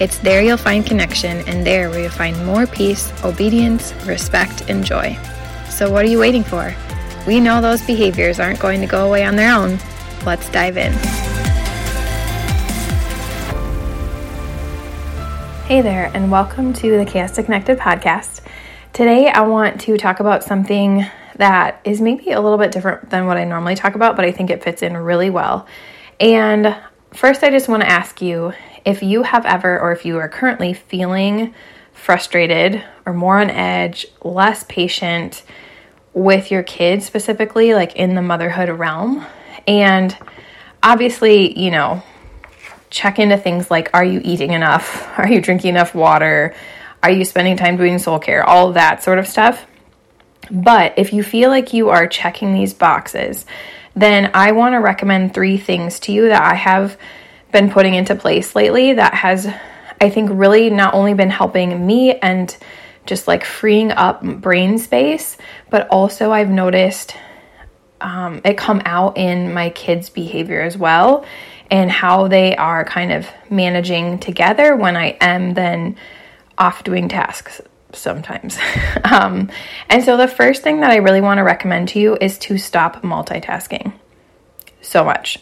It's there you'll find connection, and there where you'll find more peace, obedience, respect, and joy. So, what are you waiting for? We know those behaviors aren't going to go away on their own. Let's dive in. Hey there, and welcome to the Chaos to Connected podcast. Today, I want to talk about something that is maybe a little bit different than what I normally talk about, but I think it fits in really well. And first, I just want to ask you if you have ever, or if you are currently feeling frustrated or more on edge, less patient with your kids, specifically like in the motherhood realm. And obviously, you know, check into things like are you eating enough? Are you drinking enough water? Are you spending time doing soul care? All that sort of stuff. But if you feel like you are checking these boxes, then I want to recommend three things to you that I have been putting into place lately that has, I think, really not only been helping me and just like freeing up brain space, but also I've noticed um, it come out in my kids' behavior as well and how they are kind of managing together when I am then off doing tasks sometimes. um, and so, the first thing that I really want to recommend to you is to stop multitasking so much.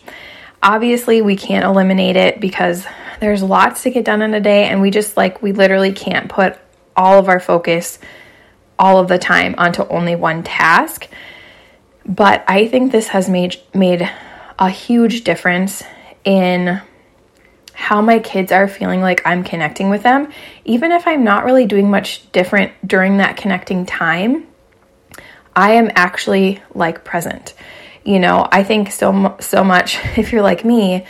Obviously, we can't eliminate it because there's lots to get done in a day, and we just like, we literally can't put all of our focus all of the time onto only one task. But I think this has made made a huge difference in how my kids are feeling like I'm connecting with them, even if I'm not really doing much different during that connecting time. I am actually like present. You know, I think so so much if you're like me,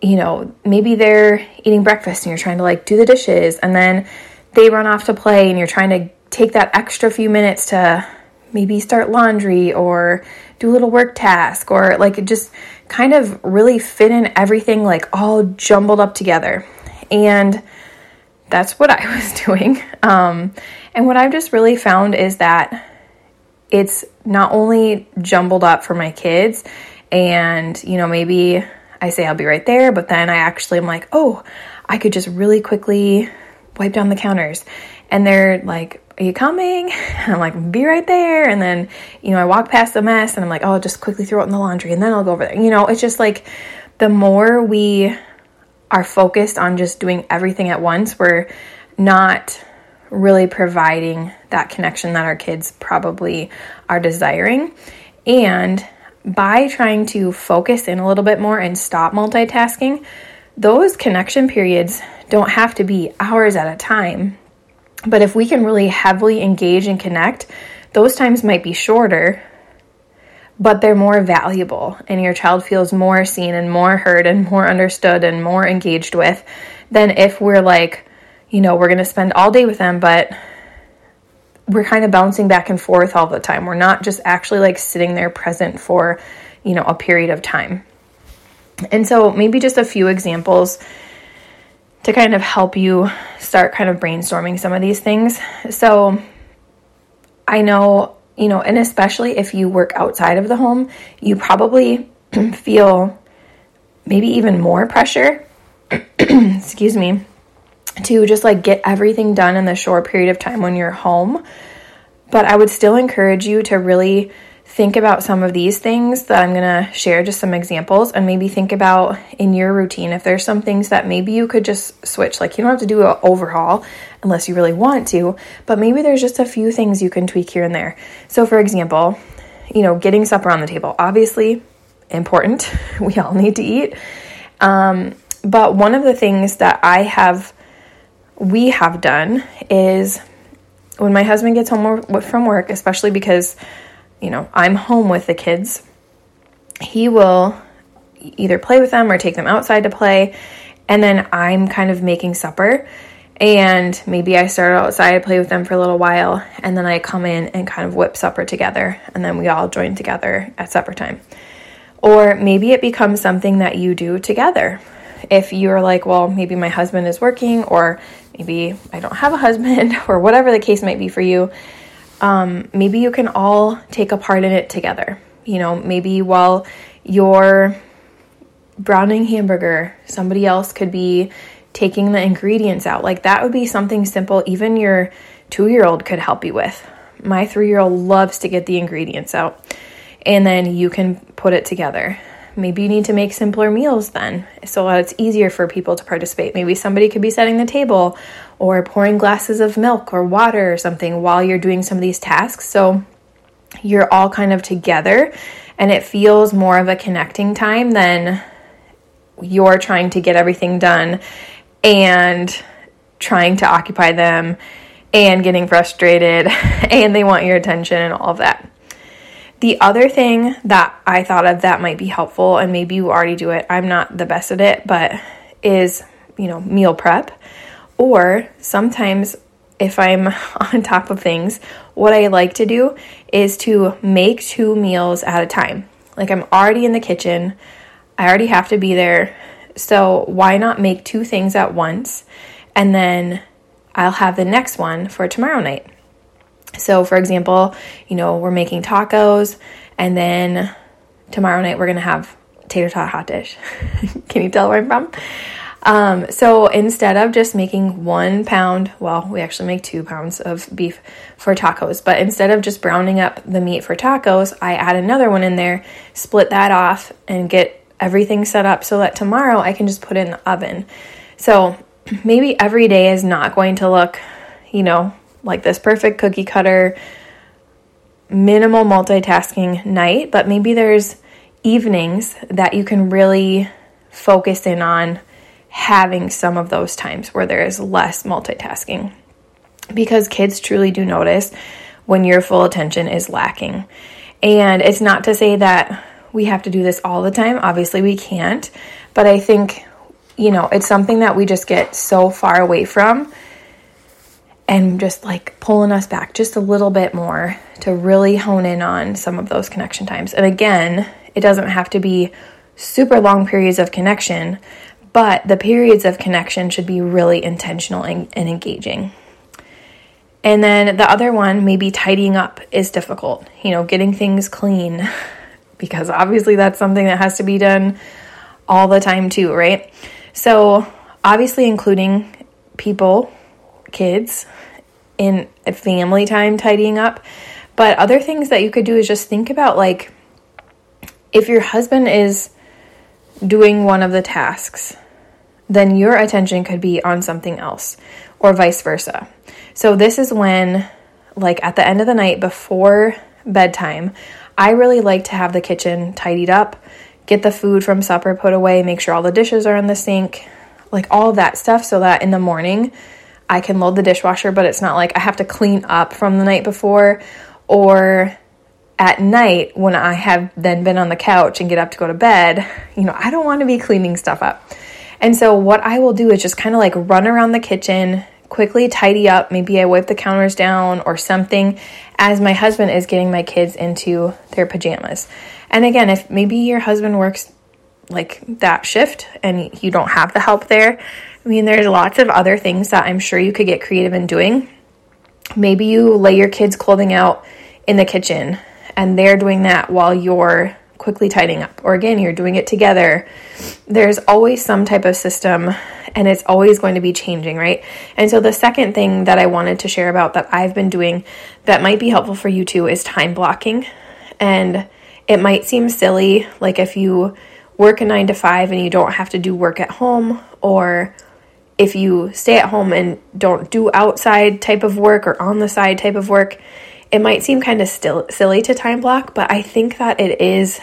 you know, maybe they're eating breakfast and you're trying to like do the dishes and then they run off to play and you're trying to take that extra few minutes to maybe start laundry or do a little work task or like just kind of really fit in everything like all jumbled up together. And that's what I was doing. Um, and what I've just really found is that it's not only jumbled up for my kids, and you know, maybe I say I'll be right there, but then I actually am like, oh, I could just really quickly wipe down the counters. And they're like, Are you coming? And I'm like, Be right there. And then, you know, I walk past the mess and I'm like, Oh, I'll just quickly throw it in the laundry and then I'll go over there. You know, it's just like the more we are focused on just doing everything at once, we're not really providing that connection that our kids probably are desiring. And by trying to focus in a little bit more and stop multitasking, those connection periods don't have to be hours at a time. But if we can really heavily engage and connect, those times might be shorter, but they're more valuable, and your child feels more seen and more heard and more understood and more engaged with than if we're like, you know, we're going to spend all day with them, but we're kind of bouncing back and forth all the time. We're not just actually like sitting there present for, you know, a period of time. And so, maybe just a few examples to kind of help you start kind of brainstorming some of these things. So, I know, you know, and especially if you work outside of the home, you probably feel maybe even more pressure, excuse me, to just like get everything done in the short period of time when you're home. But I would still encourage you to really think about some of these things that I'm going to share, just some examples, and maybe think about in your routine if there's some things that maybe you could just switch. Like, you don't have to do an overhaul unless you really want to, but maybe there's just a few things you can tweak here and there. So, for example, you know, getting supper on the table, obviously important. We all need to eat. Um, but one of the things that I have, we have done is when my husband gets home from work, especially because you know, I'm home with the kids, he will either play with them or take them outside to play. And then I'm kind of making supper. And maybe I start outside, play with them for a little while, and then I come in and kind of whip supper together, and then we all join together at supper time. Or maybe it becomes something that you do together. If you're like, well, maybe my husband is working, or maybe I don't have a husband, or whatever the case might be for you, um, maybe you can all take a part in it together. You know, maybe while you're browning hamburger, somebody else could be taking the ingredients out. Like that would be something simple, even your two year old could help you with. My three year old loves to get the ingredients out, and then you can put it together. Maybe you need to make simpler meals then so that it's easier for people to participate. Maybe somebody could be setting the table or pouring glasses of milk or water or something while you're doing some of these tasks. So you're all kind of together and it feels more of a connecting time than you're trying to get everything done and trying to occupy them and getting frustrated and they want your attention and all of that. The other thing that I thought of that might be helpful, and maybe you already do it, I'm not the best at it, but is, you know, meal prep. Or sometimes if I'm on top of things, what I like to do is to make two meals at a time. Like I'm already in the kitchen, I already have to be there. So why not make two things at once and then I'll have the next one for tomorrow night. So, for example, you know, we're making tacos, and then tomorrow night we're gonna have tater tot hot dish. Can you tell where I'm from? Um, so instead of just making one pound, well, we actually make two pounds of beef for tacos, but instead of just browning up the meat for tacos, I add another one in there, split that off, and get everything set up so that tomorrow I can just put it in the oven. So maybe every day is not going to look, you know, like this perfect cookie cutter, minimal multitasking night, but maybe there's evenings that you can really focus in on having some of those times where there is less multitasking. Because kids truly do notice when your full attention is lacking. And it's not to say that we have to do this all the time. Obviously, we can't. But I think, you know, it's something that we just get so far away from and just like pulling us back just a little bit more to really hone in on some of those connection times. And again, it doesn't have to be super long periods of connection, but the periods of connection should be really intentional and, and engaging. And then the other one, maybe tidying up, is difficult. You know, getting things clean, because obviously that's something that has to be done all the time, too, right? So, obviously, including people kids in family time tidying up. But other things that you could do is just think about like if your husband is doing one of the tasks, then your attention could be on something else or vice versa. So this is when like at the end of the night before bedtime, I really like to have the kitchen tidied up, get the food from supper put away, make sure all the dishes are in the sink, like all of that stuff so that in the morning I can load the dishwasher, but it's not like I have to clean up from the night before or at night when I have then been on the couch and get up to go to bed, you know, I don't want to be cleaning stuff up. And so what I will do is just kind of like run around the kitchen, quickly tidy up, maybe I wipe the counters down or something as my husband is getting my kids into their pajamas. And again, if maybe your husband works like that shift and you don't have the help there, I mean, there's lots of other things that I'm sure you could get creative in doing. Maybe you lay your kids' clothing out in the kitchen and they're doing that while you're quickly tidying up. Or again, you're doing it together. There's always some type of system and it's always going to be changing, right? And so the second thing that I wanted to share about that I've been doing that might be helpful for you too is time blocking. And it might seem silly, like if you work a nine to five and you don't have to do work at home or if you stay at home and don't do outside type of work or on the side type of work, it might seem kind of still silly to time block, but I think that it is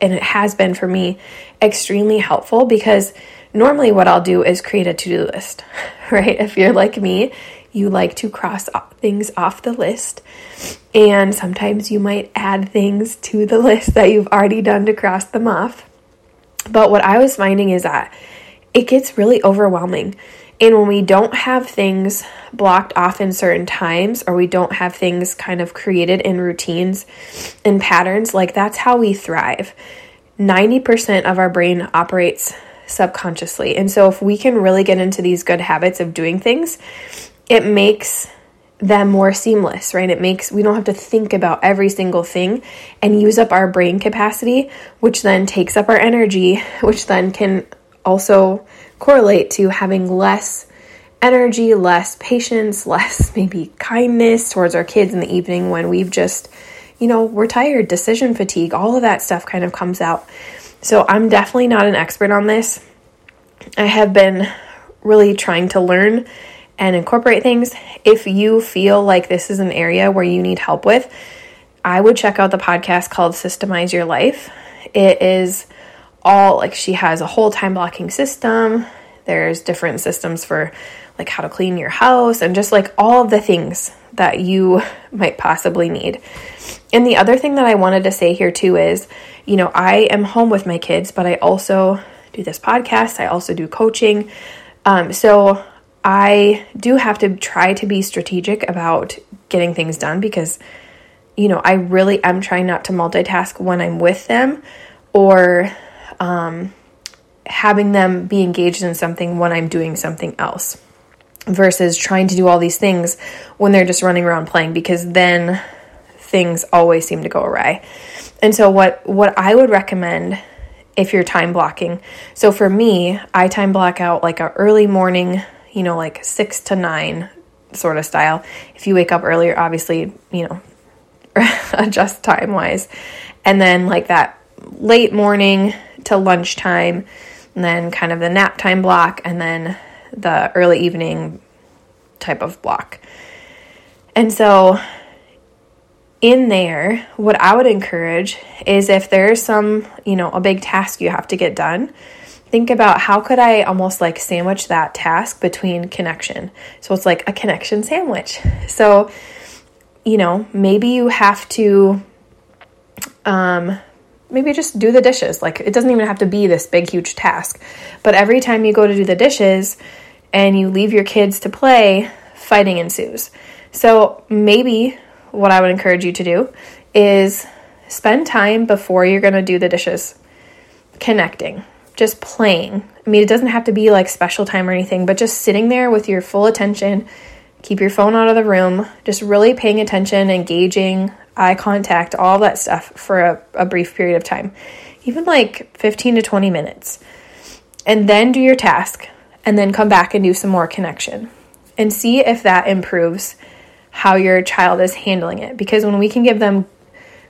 and it has been for me extremely helpful because normally what I'll do is create a to-do list, right? If you're like me, you like to cross things off the list. And sometimes you might add things to the list that you've already done to cross them off. But what I was finding is that it gets really overwhelming. And when we don't have things blocked off in certain times, or we don't have things kind of created in routines and patterns, like that's how we thrive. 90% of our brain operates subconsciously. And so, if we can really get into these good habits of doing things, it makes them more seamless, right? It makes we don't have to think about every single thing and use up our brain capacity, which then takes up our energy, which then can also correlate to having less energy, less patience, less maybe kindness towards our kids in the evening when we've just, you know, we're tired, decision fatigue, all of that stuff kind of comes out. So I'm definitely not an expert on this. I have been really trying to learn and incorporate things. If you feel like this is an area where you need help with, I would check out the podcast called Systemize Your Life. It is all like she has a whole time blocking system. There's different systems for like how to clean your house and just like all of the things that you might possibly need. And the other thing that I wanted to say here too is, you know, I am home with my kids, but I also do this podcast, I also do coaching. Um, so I do have to try to be strategic about getting things done because, you know, I really am trying not to multitask when I'm with them or um, having them be engaged in something when I'm doing something else versus trying to do all these things when they're just running around playing because then things always seem to go awry. And so what what I would recommend if you're time blocking. So for me, I time block out like a early morning, you know, like 6 to 9 sort of style. If you wake up earlier, obviously, you know, adjust time wise. And then like that late morning to lunchtime, and then kind of the nap time block, and then the early evening type of block. And so in there, what I would encourage is if there's some, you know, a big task you have to get done, think about how could I almost like sandwich that task between connection. So it's like a connection sandwich. So, you know, maybe you have to um maybe just do the dishes. Like it doesn't even have to be this big huge task. But every time you go to do the dishes and you leave your kids to play, fighting ensues. So maybe what I would encourage you to do is spend time before you're going to do the dishes connecting, just playing. I mean, it doesn't have to be like special time or anything, but just sitting there with your full attention. Keep your phone out of the room, just really paying attention, engaging, eye contact, all that stuff for a, a brief period of time, even like 15 to 20 minutes. And then do your task, and then come back and do some more connection and see if that improves how your child is handling it. Because when we can give them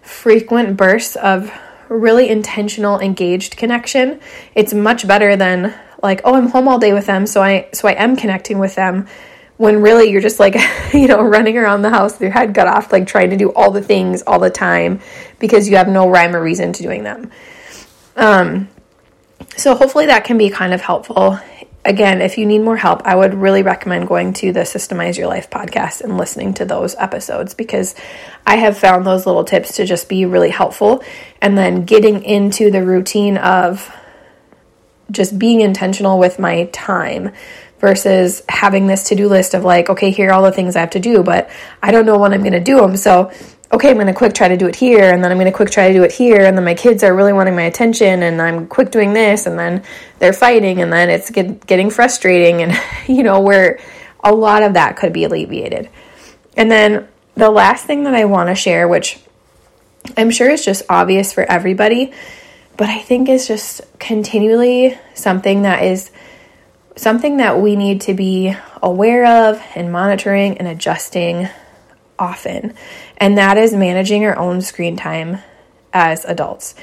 frequent bursts of really intentional engaged connection, it's much better than like, oh, I'm home all day with them, so I so I am connecting with them when really you're just like, you know, running around the house with your head cut off, like trying to do all the things all the time because you have no rhyme or reason to doing them. Um, so hopefully that can be kind of helpful. Again, if you need more help, I would really recommend going to the Systemize Your Life podcast and listening to those episodes because I have found those little tips to just be really helpful. And then getting into the routine of just being intentional with my time versus having this to do list of like, okay, here are all the things I have to do, but I don't know when I'm going to do them. So, okay, I'm going to quick try to do it here, and then I'm going to quick try to do it here, and then my kids are really wanting my attention, and I'm quick doing this, and then they're fighting, and then it's get, getting frustrating, and you know, where a lot of that could be alleviated. And then the last thing that I want to share, which I'm sure is just obvious for everybody, but I think is just continually something that is something that we need to be aware of and monitoring and adjusting often, and that is managing our own screen time as adults.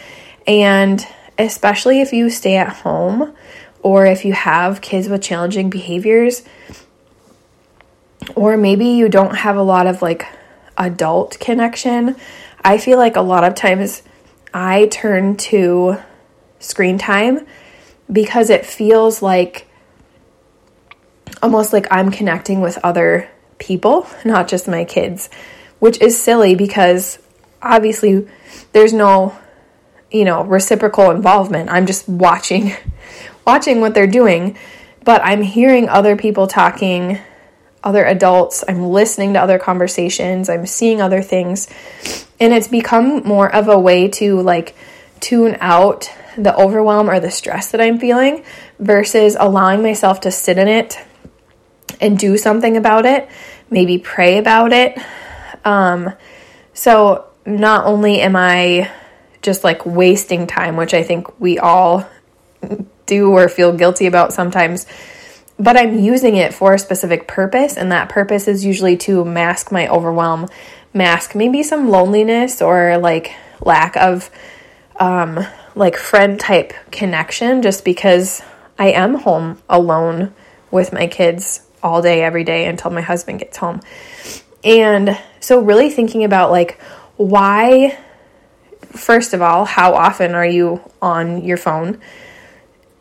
And especially if you stay at home or if you have kids with challenging behaviors, or maybe you don't have a lot of like adult connection, I feel like a lot of times I turn to screen time because it feels like almost like I'm connecting with other people, not just my kids, which is silly because obviously there's no you know reciprocal involvement. I'm just watching watching what they're doing but I'm hearing other people talking, other adults, I'm listening to other conversations, I'm seeing other things, and it's become more of a way to like tune out the overwhelm or the stress that I'm feeling versus allowing myself to sit in it and do something about it, maybe pray about it. Um, so not only am I just like wasting time, which I think we all do or feel guilty about sometimes, but I'm using it for a specific purpose, and that purpose is usually to mask my overwhelm, mask maybe some loneliness or like lack of um, like friend type connection just because I am home alone with my kids all day, every day until my husband gets home. And so, really thinking about like, why, first of all, how often are you on your phone?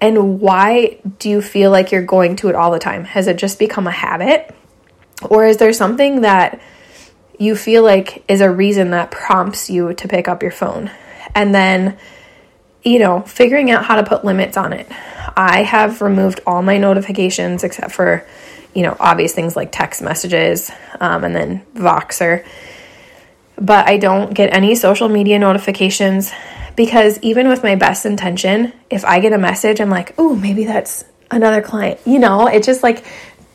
And why do you feel like you're going to it all the time? Has it just become a habit? Or is there something that you feel like is a reason that prompts you to pick up your phone? And then, you know, figuring out how to put limits on it. I have removed all my notifications except for you know, obvious things like text messages um, and then Voxer. But I don't get any social media notifications because even with my best intention, if I get a message, I'm like, oh, maybe that's another client. You know, it's just like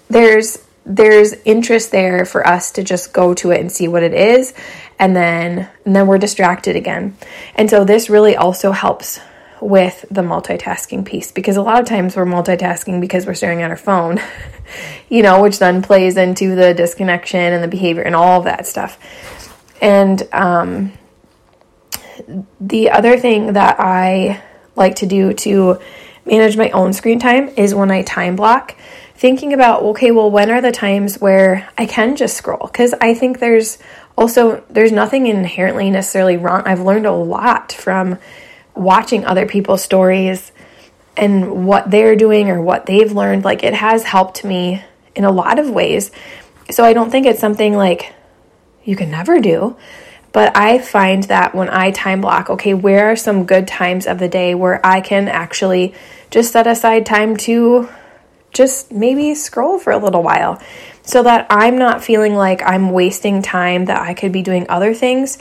there's there's interest there for us to just go to it and see what it is and then and then we're distracted again. And so this really also helps with the multitasking piece because a lot of times we're multitasking because we're staring at our phone, you know, which then plays into the disconnection and the behavior and all of that stuff. And um, the other thing that I like to do to manage my own screen time is when I time block, thinking about, okay, well, when are the times where I can just scroll? Because I think there's also, there's nothing inherently necessarily wrong. I've learned a lot from watching other people's stories and what they're doing or what they've learned, like it has helped me in a lot of ways. So I don't think it's something like you can never do. But I find that when I time block, okay, where are some good times of the day where I can actually just set aside time to just maybe scroll for a little while so that I'm not feeling like I'm wasting time, that I could be doing other things,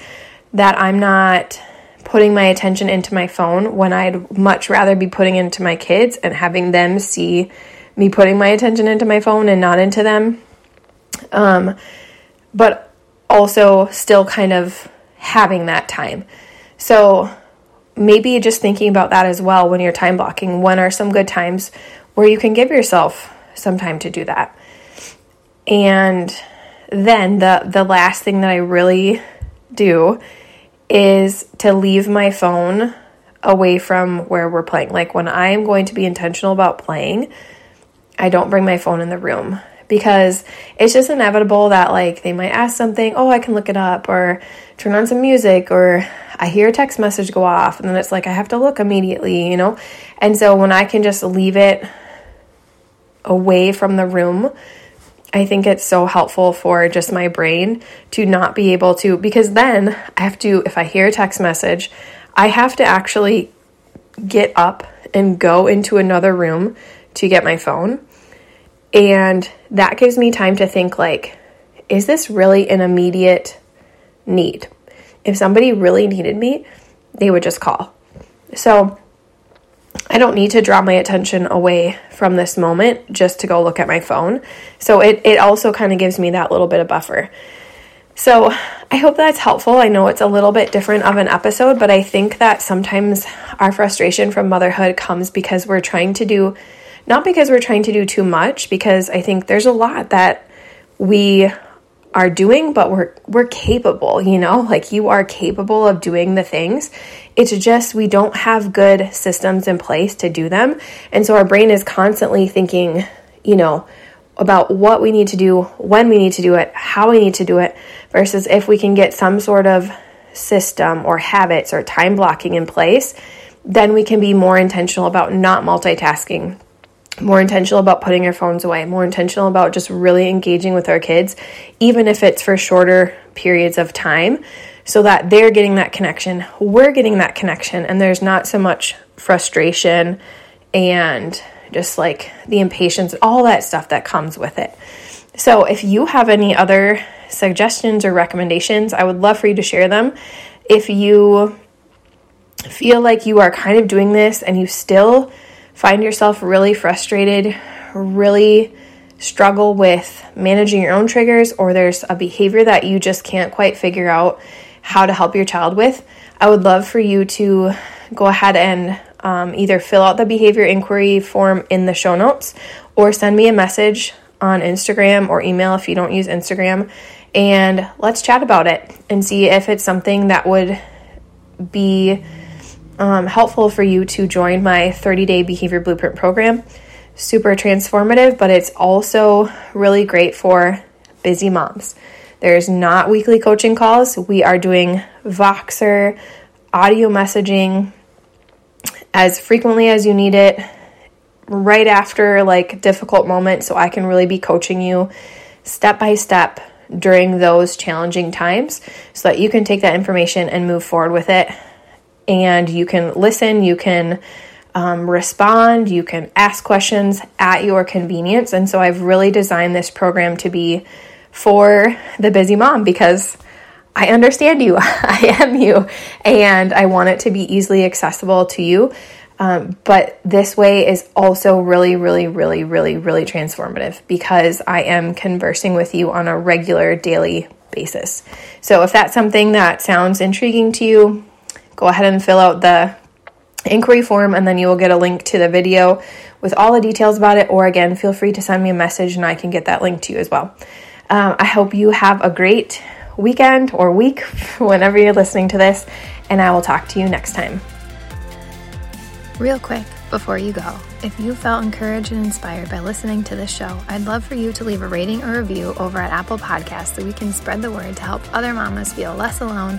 that I'm not putting my attention into my phone when I'd much rather be putting into my kids and having them see me putting my attention into my phone and not into them. Um, but also still kind of having that time. So maybe just thinking about that as well when you're time blocking. When are some good times where you can give yourself some time to do that? And then the the last thing that I really do is to leave my phone away from where we're playing. Like when I am going to be intentional about playing, I don't bring my phone in the room because it's just inevitable that like they might ask something, oh, I can look it up or turn on some music or I hear a text message go off and then it's like I have to look immediately, you know? And so when I can just leave it away from the room, I think it's so helpful for just my brain to not be able to, because then I have to, if I hear a text message, I have to actually get up and go into another room to get my phone. And that gives me time to think, like, is this really an immediate need? If somebody really needed me, they would just call. So I don't need to draw my attention away from this moment just to go look at my phone. So it, it also kind of gives me that little bit of buffer. So I hope that's helpful. I know it's a little bit different of an episode, but I think that sometimes our frustration from motherhood comes because we're trying to do, not because we're trying to do too much, because I think there's a lot that we are doing, but we're we're capable, you know? Like you are capable of doing the things. It's just we don't have good systems in place to do them. And so our brain is constantly thinking, you know, about what we need to do, when we need to do it, how we need to do it, versus if we can get some sort of system or habits or time blocking in place, then we can be more intentional about not multitasking more intentional about putting our phones away, more intentional about just really engaging with our kids, even if it's for shorter periods of time, so that they're getting that connection, we're getting that connection, and there's not so much frustration and just like the impatience, all that stuff that comes with it. So, if you have any other suggestions or recommendations, I would love for you to share them. If you feel like you are kind of doing this and you still find yourself really frustrated, really struggle with managing your own triggers, or there's a behavior that you just can't quite figure out how to help your child with, I would love for you to go ahead and um, either fill out the behavior inquiry form in the show notes or send me a message on Instagram or email if you don't use Instagram. And let's chat about it and see if it's something that would be um, helpful for you to join my 30 day behavior blueprint program. Super transformative, but it's also really great for busy moms. There's not weekly coaching calls. We are doing Voxer, audio messaging as frequently as you need it, right after like difficult moments, so I can really be coaching you step by step during those challenging times so that you can take that information and move forward with it. And you can listen, you can um, respond, you can ask questions at your convenience. And so I've really designed this program to be for the busy mom because I understand you, I am you, and I want it to be easily accessible to you. Um, but this way is also really, really, really, really, really transformative because I am conversing with you on a regular daily basis. So if that's something that sounds intriguing to you, go ahead and fill out the inquiry form and then you will get a link to the video with all the details about it. Or again, feel free to send me a message and I can get that link to you as well. Um, I hope you have a great weekend or week whenever you're listening to this, and I will talk to you next time. Real quick, before you go, if you felt encouraged and inspired by listening to this show, I'd love for you to leave a rating or review over at Apple Podcasts so we can spread the word to help other mamas feel less alone